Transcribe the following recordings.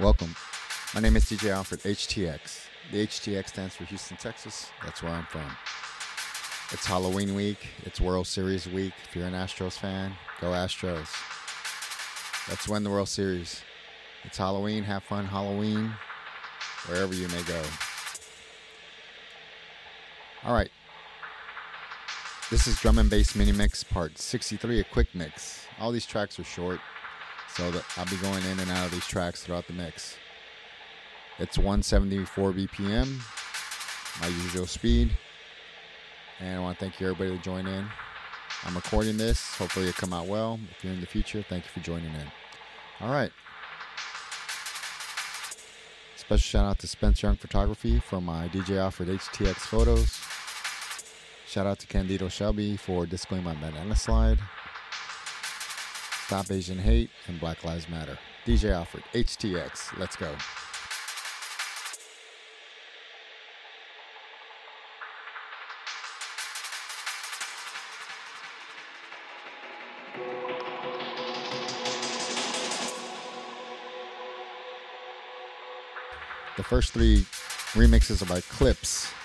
Welcome. My name is DJ Alfred HTX. The HTX stands for Houston, Texas. That's where I'm from. It's Halloween week. It's World Series week. If you're an Astros fan, go Astros. Let's win the World Series. It's Halloween. Have fun Halloween wherever you may go. All right. This is Drum and Bass Mini Mix Part 63, a quick mix. All these tracks are short, so that I'll be going in and out of these tracks throughout the mix. It's 174 BPM, my usual speed. And I want to thank you everybody to join in. I'm recording this. Hopefully it'll come out well. If you're in the future, thank you for joining in. All right. Special shout out to Spencer Young Photography for my DJ Alfred HTX photos. Shout out to Candido Shelby for disclaiming my banana slide. Stop Asian Hate and Black Lives Matter. DJ Alfred HTX. Let's go. The first three remixes are by CLIPZ.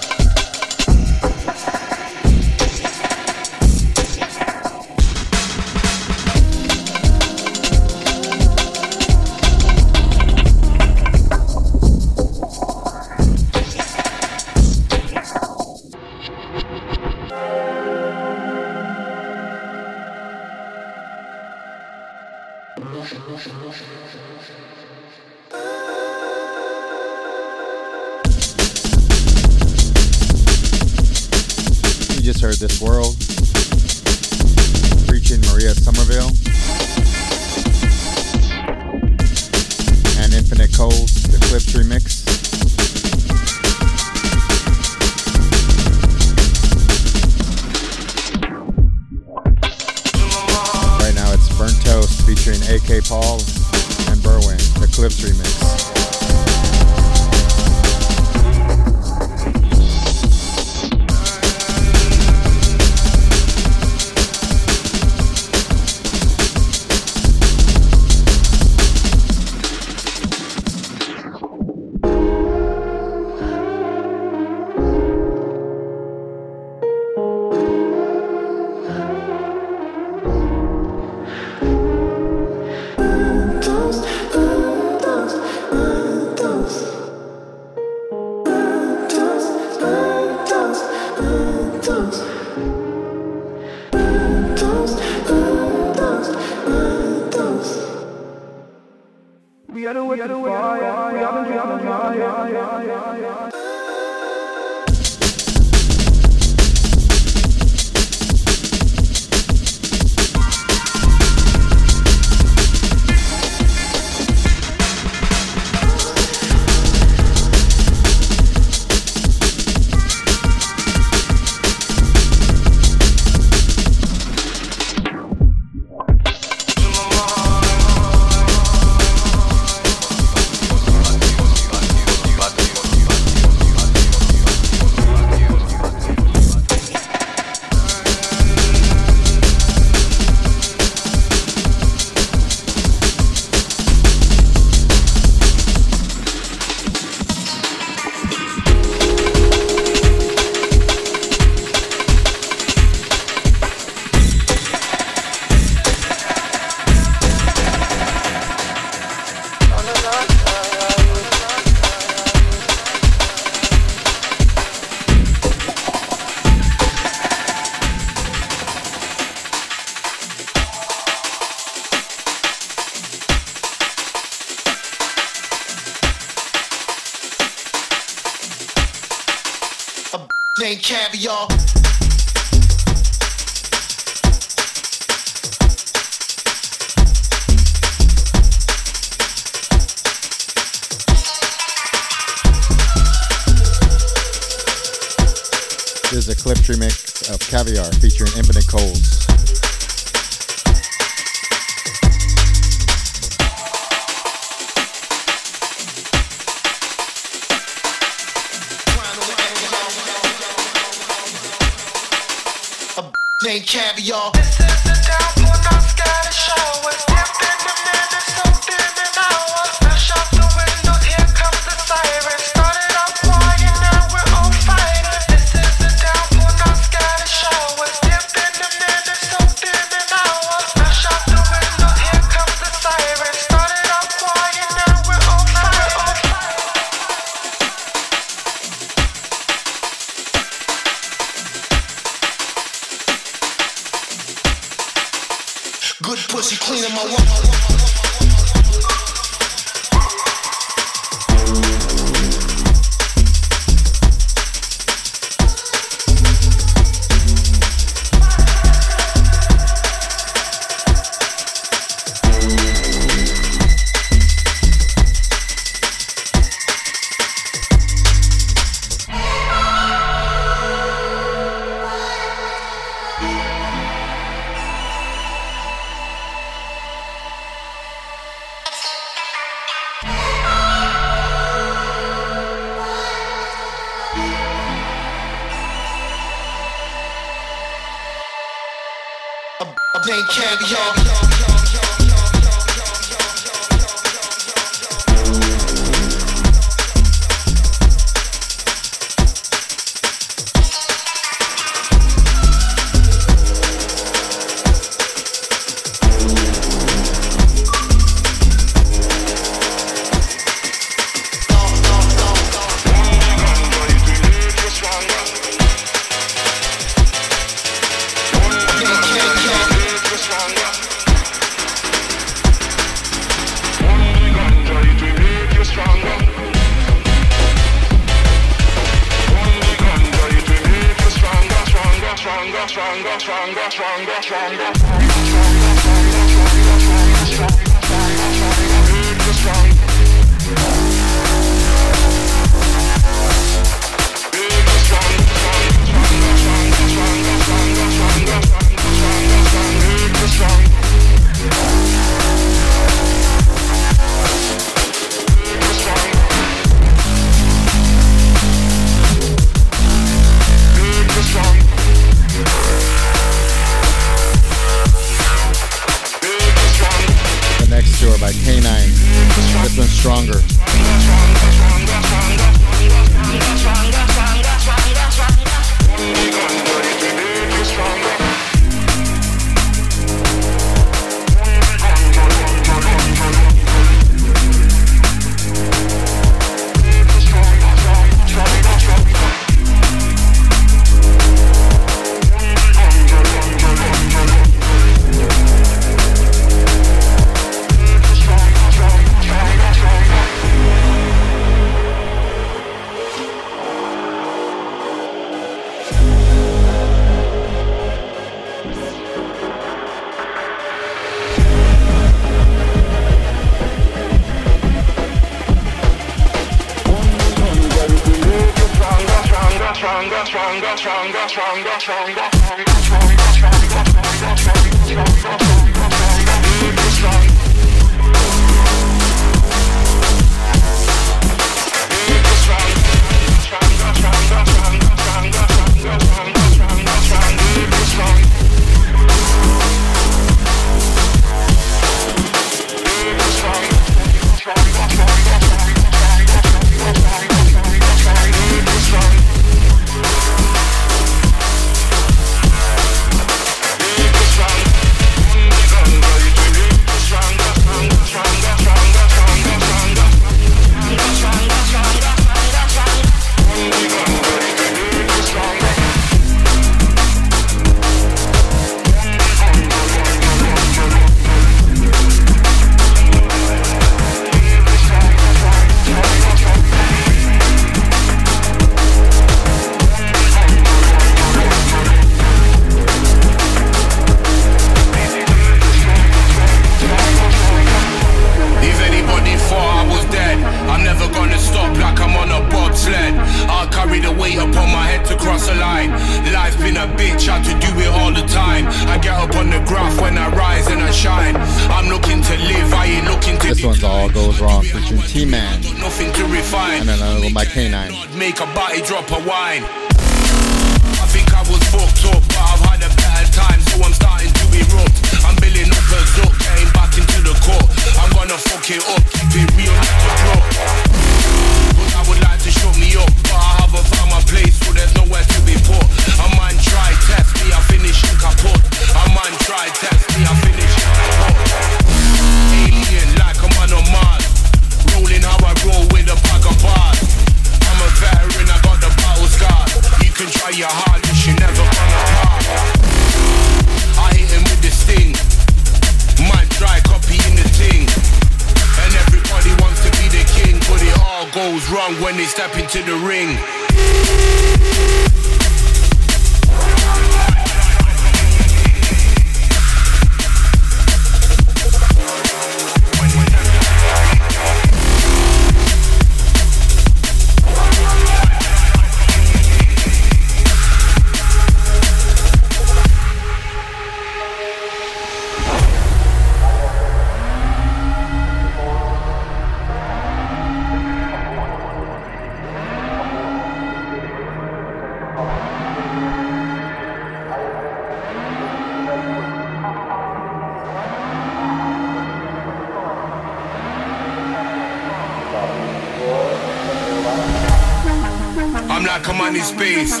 space.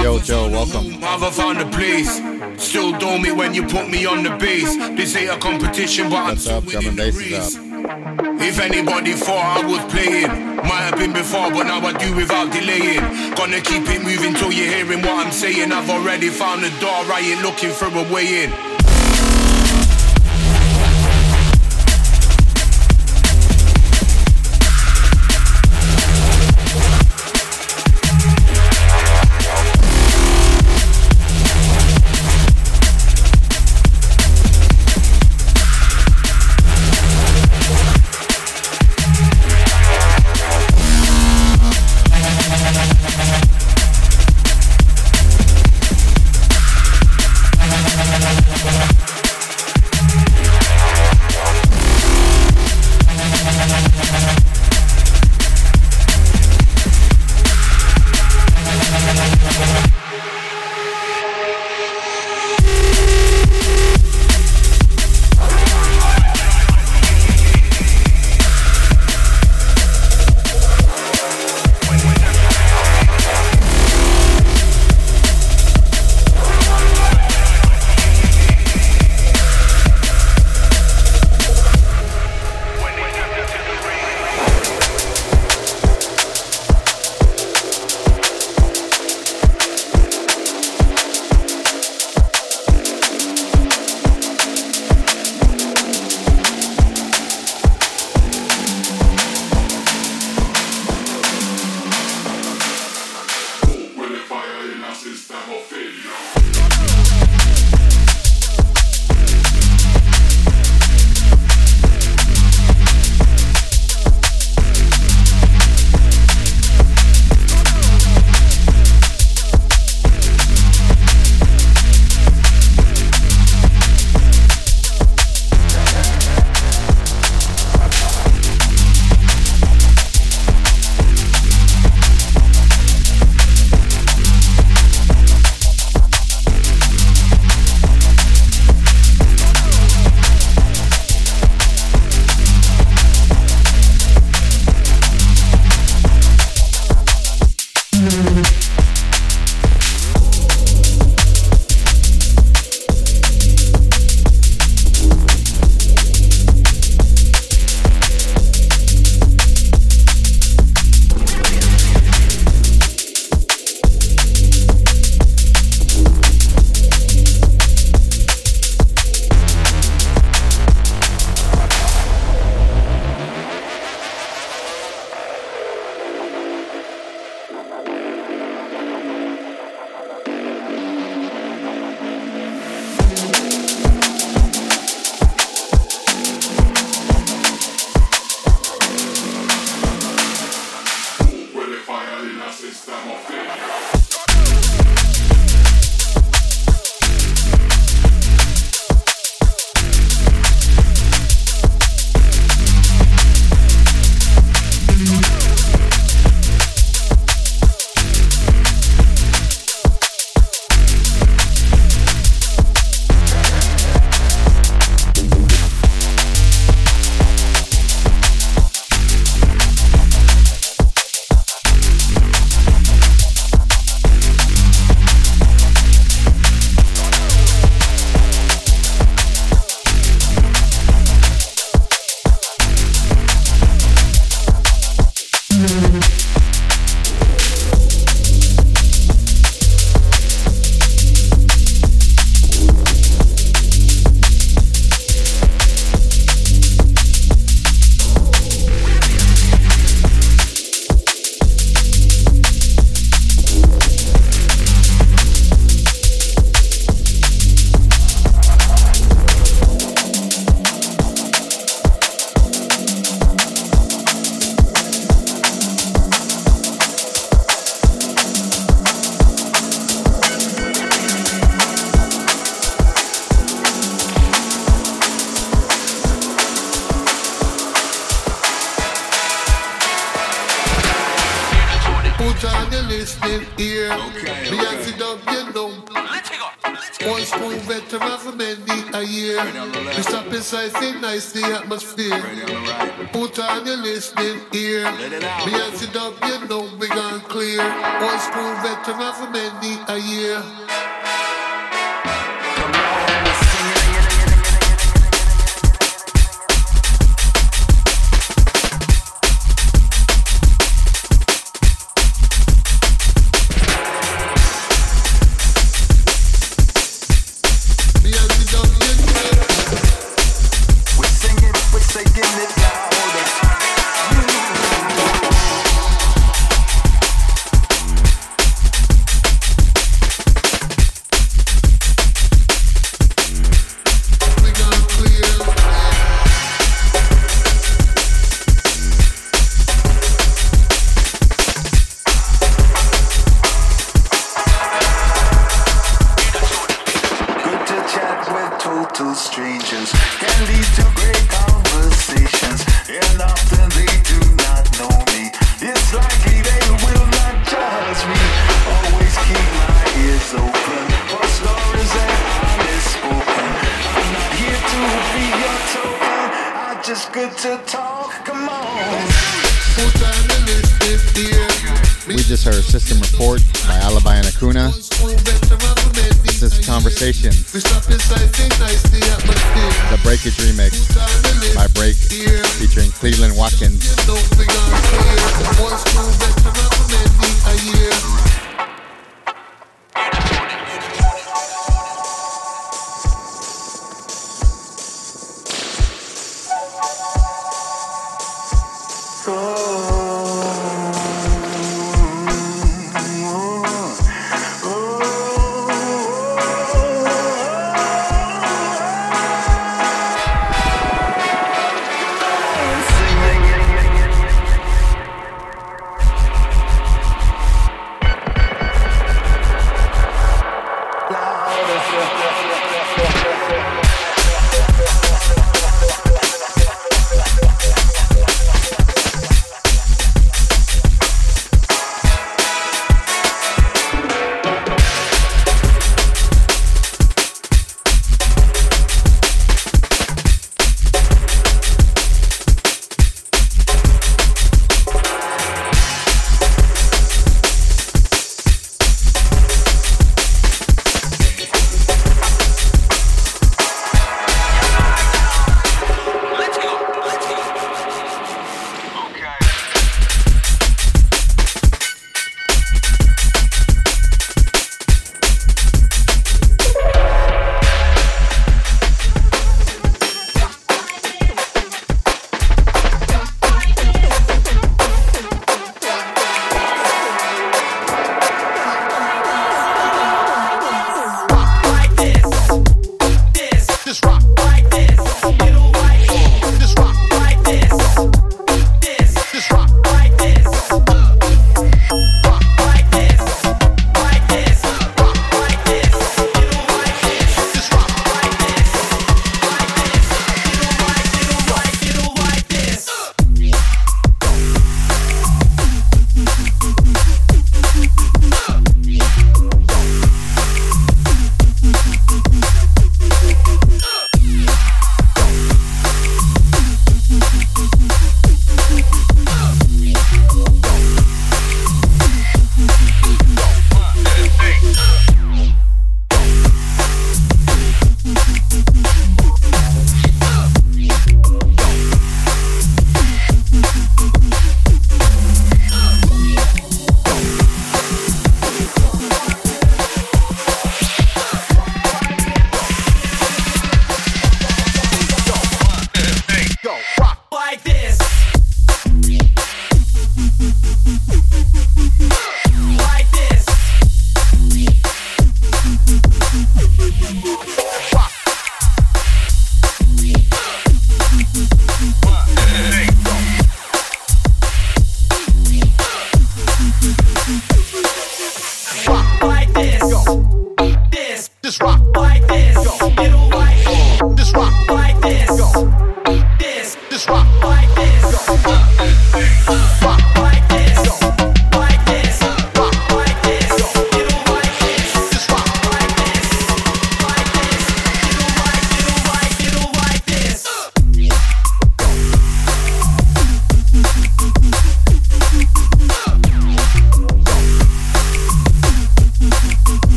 Yo, Joe, welcome. I've found a place. Still do me when you put me on the bass. This ain't a competition, but What's I'm still winning the race. If anybody thought I was playing, might have been before, but now I do without delaying. Gonna keep it moving till you're hearing what I'm saying. I've already found the door, I ain't looking for a way in. listening ear. Okay, me okay. acid up, you know. Old school veteran for many a year. We stop inside, sit nicely, atmosphere. Right Put on your listening ear. Me acid up, you know, we gone clear. Old school veteran for many a year.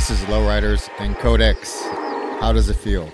This is LowRIDERz and Cod3x. How does it feel?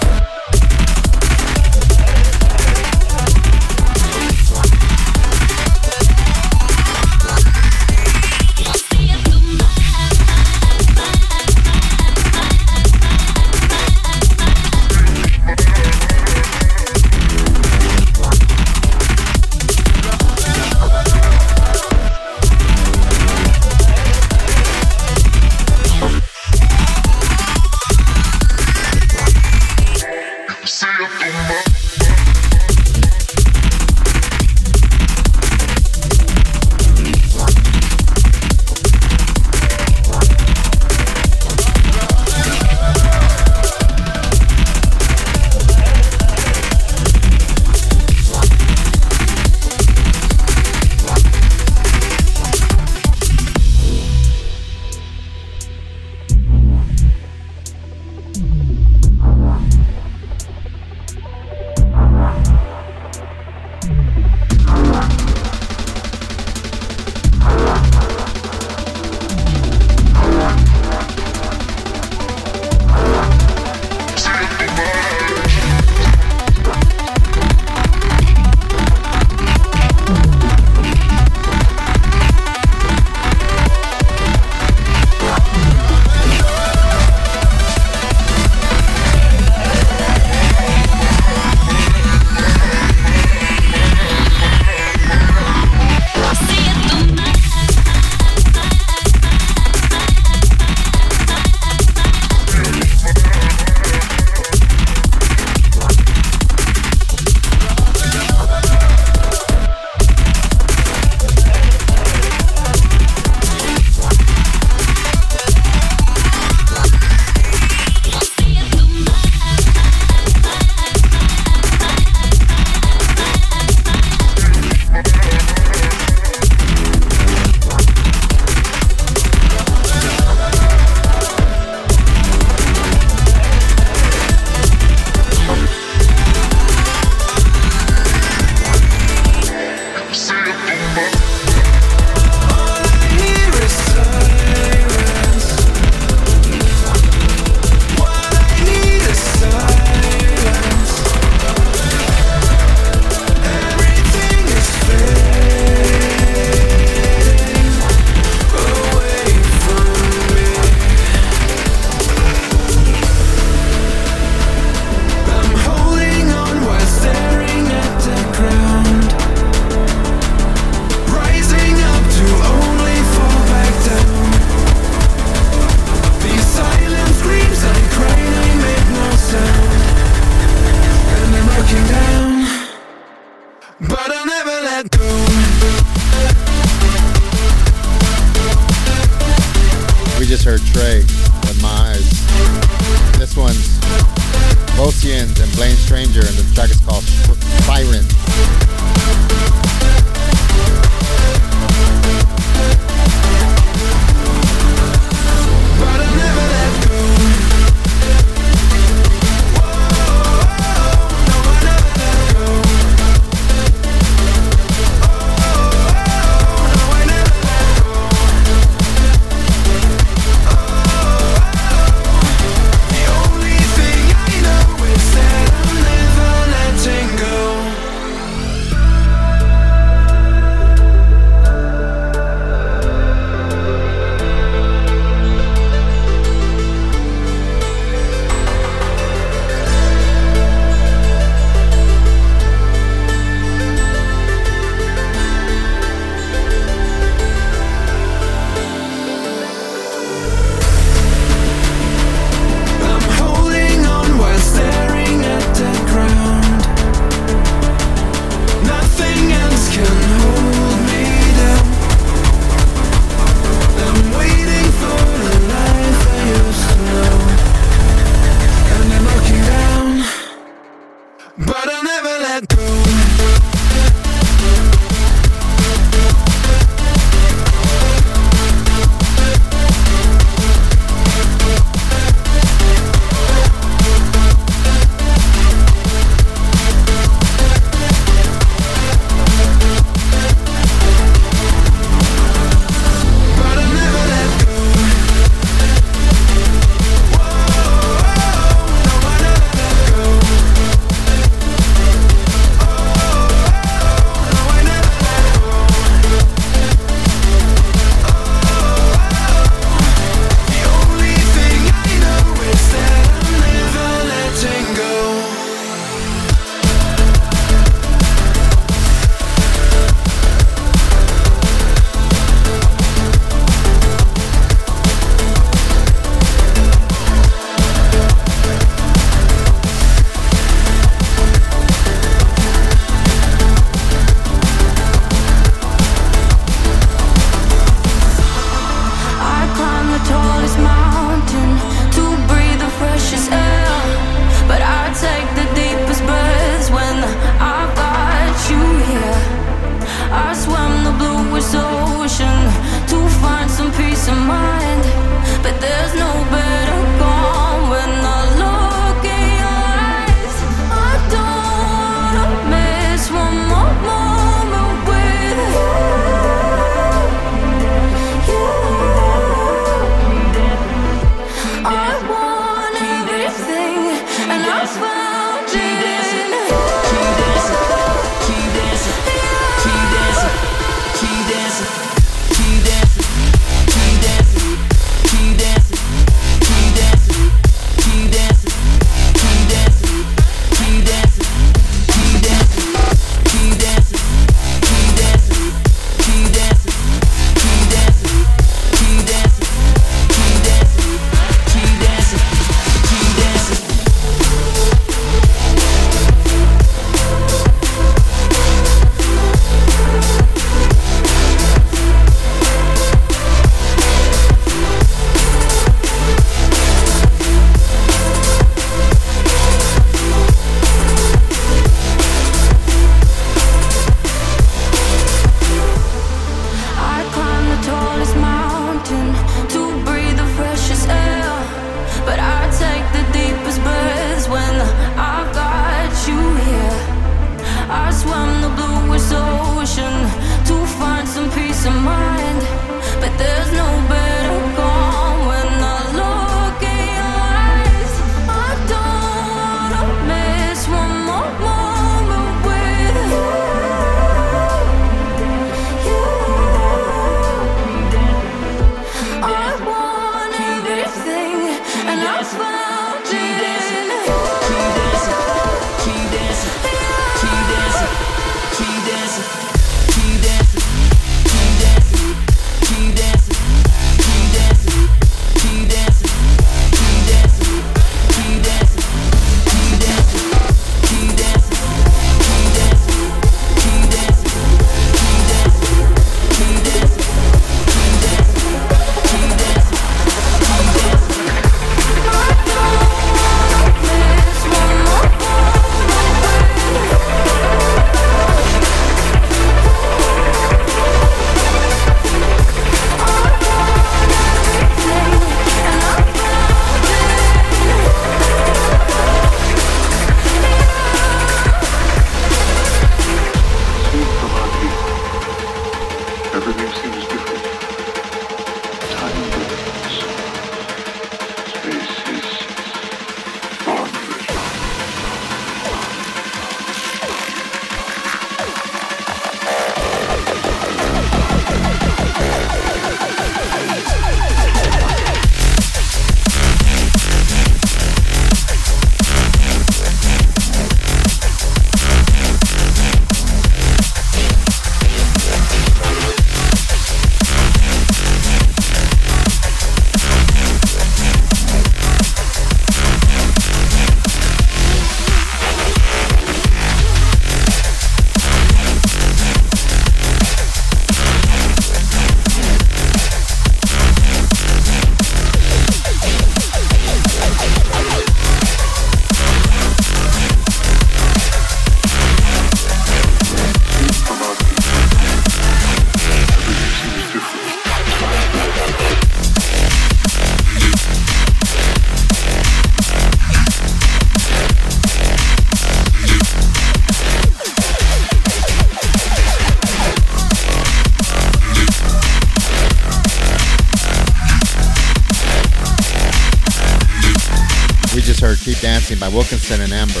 By Wilkinson and Amber.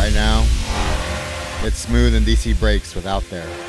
Right now, it's Smooth and DC Breaks with Out There.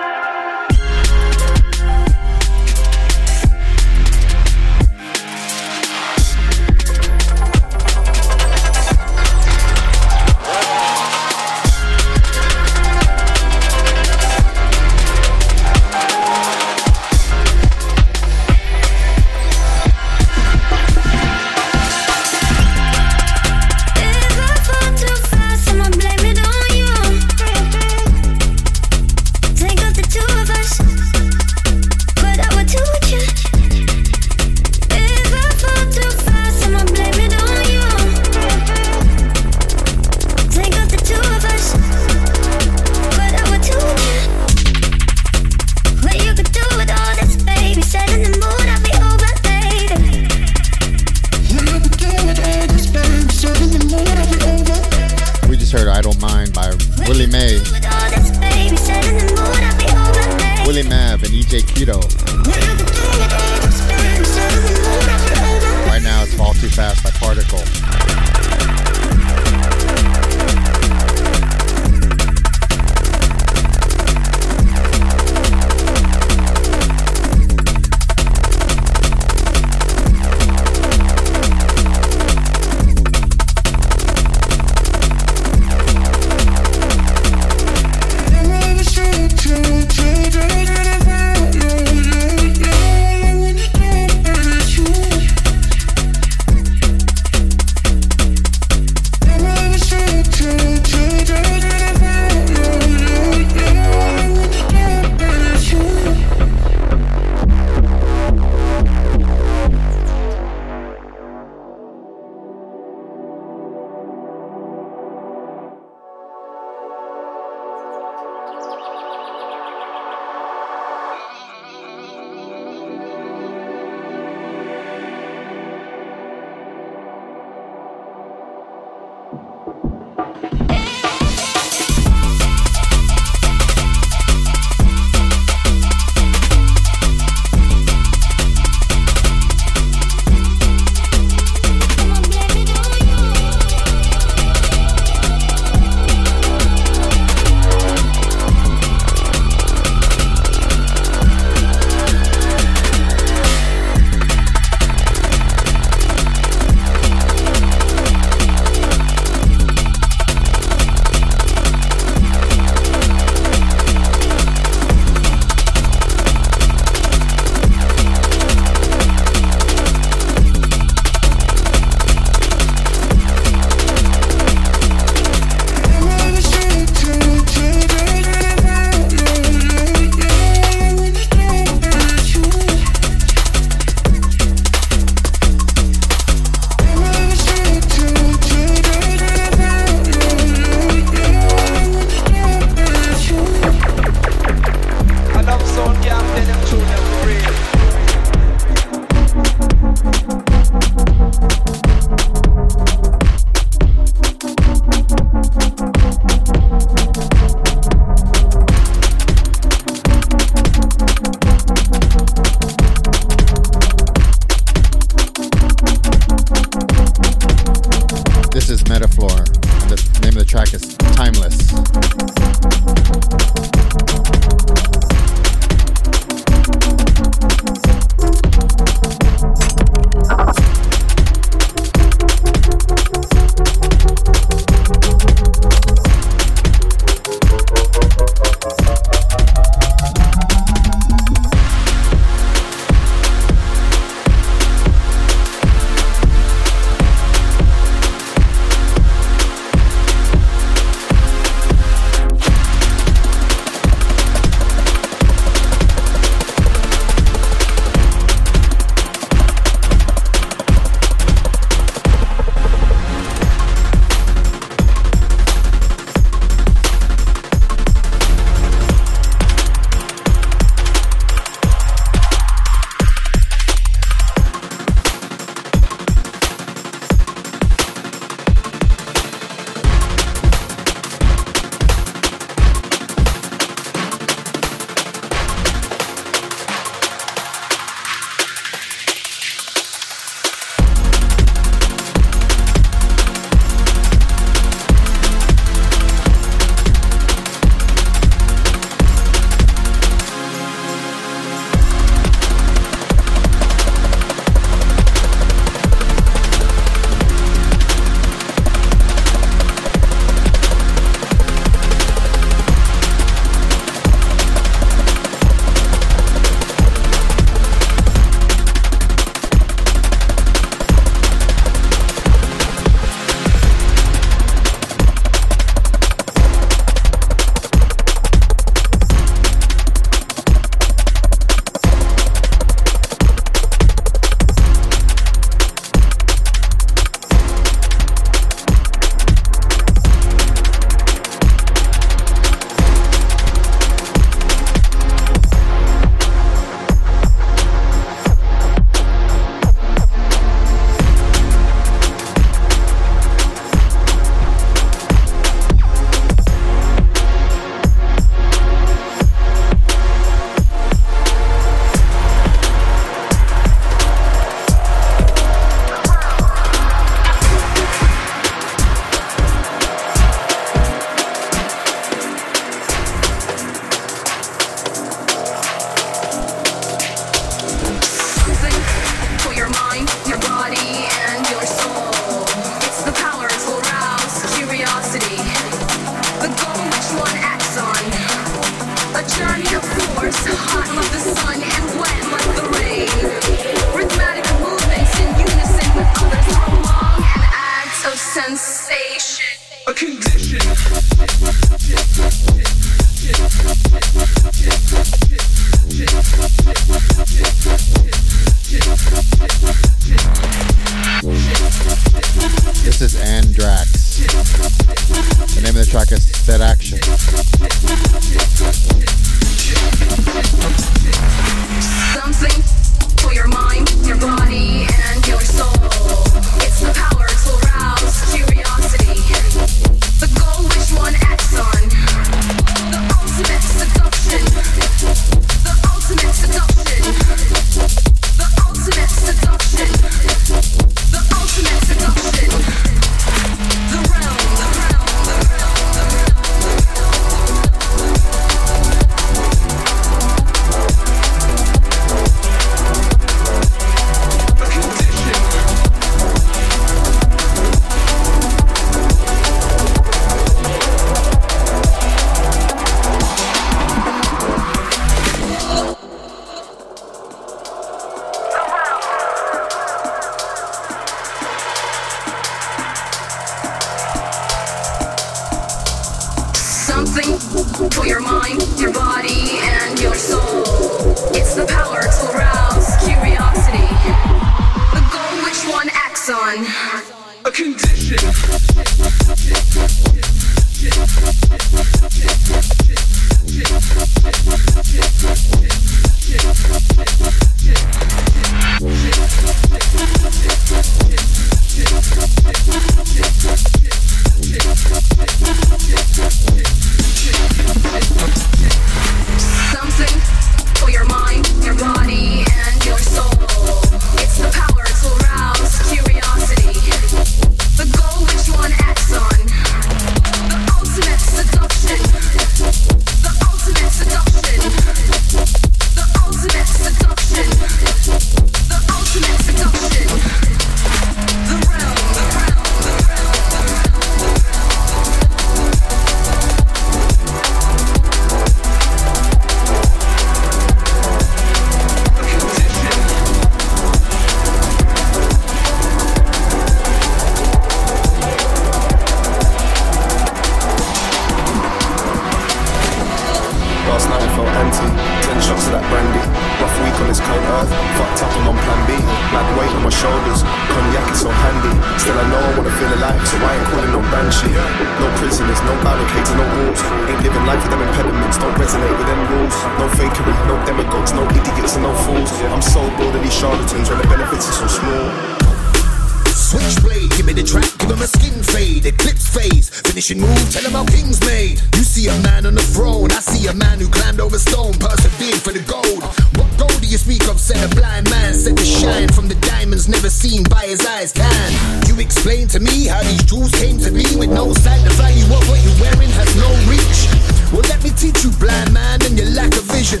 Me jewels came to be with no sight? The value of what you're wearing has no reach. Well, let me teach you, blind man, and your lack of vision.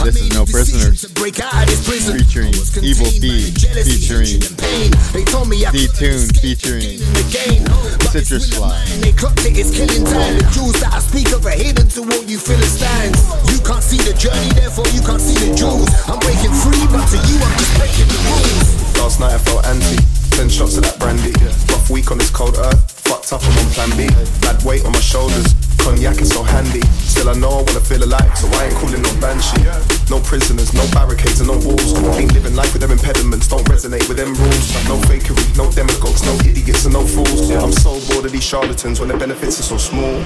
I This is No Prisoners. to break out of this prison. Featuring Evil contained by B, featuring hatred, and pain. They told me I D couldn't Tune, featuring the game. But Citrus it's Fly. They clocked it, it's killing time. The jewels that I speak of are hidden to all you Philistines. You can't see the journey, therefore you can't see the jewels. I'm breaking free, but to you I'm just breaking the rules. Last night I felt anti. Ten shots of that brandy. Rough week on this cold earth. Fucked up, I'm on plan B. Bad weight on my shoulders. Cognac is so handy. Still, I know I wanna feel alive, so I ain't calling no banshee. No prisoners, no barricades, and no walls. Ain't living life with them impediments, don't resonate with them rules. No fakery, no demagogues, no idiots, and no fools. I'm so bored of these charlatans when the benefits are so small.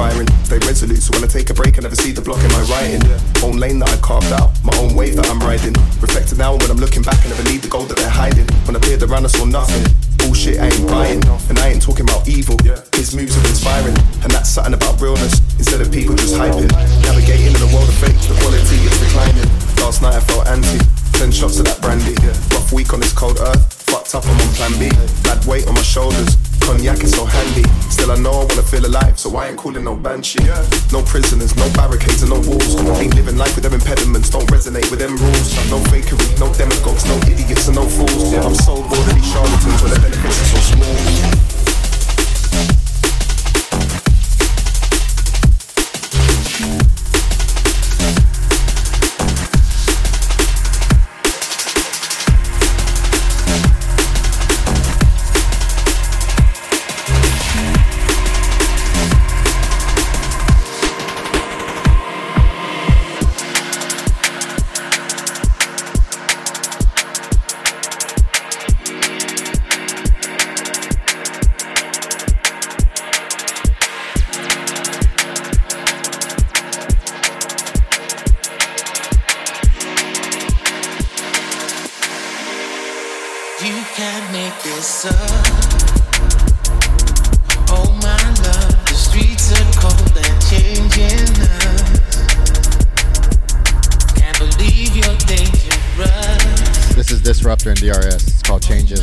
Firing. Stay resolute, so when I take a break, I never see the block in my writing. Own lane that I carved out, my own wave that I'm riding. Reflecting now when I'm looking back, I never need the gold that they're hiding. When I peered around, I saw nothing. Bullshit, I ain't buying. And I ain't talking about evil. His moves are inspiring. And that's something about realness instead of people just hyping. Navigating in a world of fakes, the quality is declining. Last night I felt anti. Ten shots of that brandy. Rough week on this cold earth. Fucked up, I'm on plan B. Bad weight on my shoulders. Cognac is so handy. Still, I know I wanna feel alive, so I ain't calling no banshee. No prisoners, no barricades, and no walls. Ain't living life with them impediments, don't resonate with them rules. No fakery, no demagogues, no idiots, and no fools. Yeah, I'm so bored of these charlatans when the benefits are so small. DRS. It's called Changes.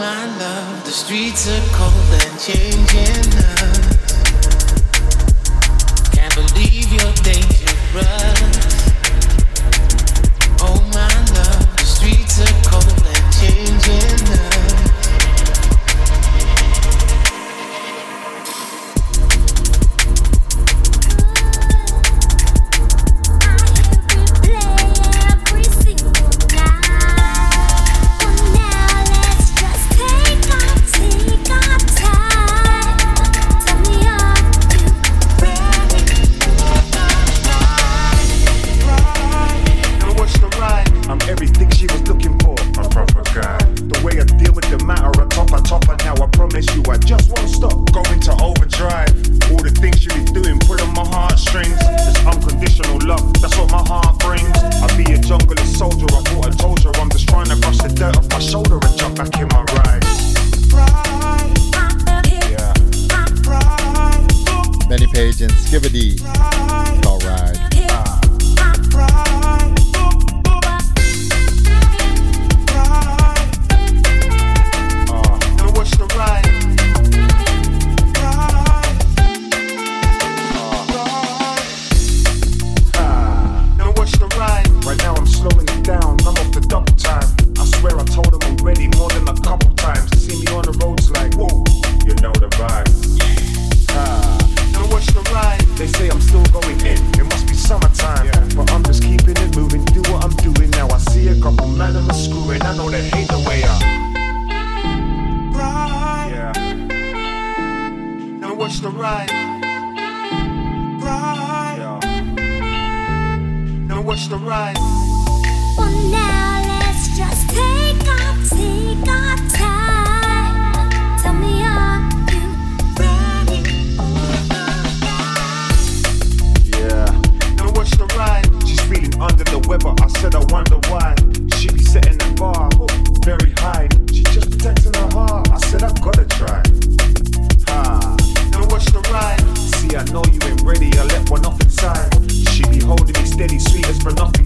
my love, the streets are cold and changing now. for nothing.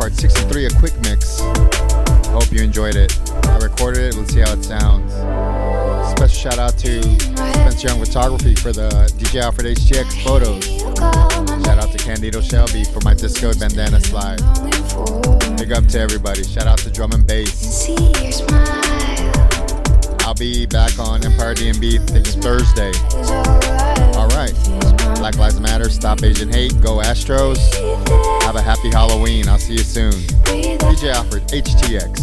part 63, a quick mix. Hope you enjoyed it. I recorded it, let's see how it sounds. Special shout out to Spencer Young Photography for the DJ Alfred HTX photos. Shout out to Candido Shelby for my disco bandana slide. Big up to everybody. Shout out to Drum and Bass. I'll be back on Empire DMB this Thursday right. Black Lives Matter, stop Asian hate, go Astros. Have a happy Halloween. I'll see you soon. DJ Alfred, HTX.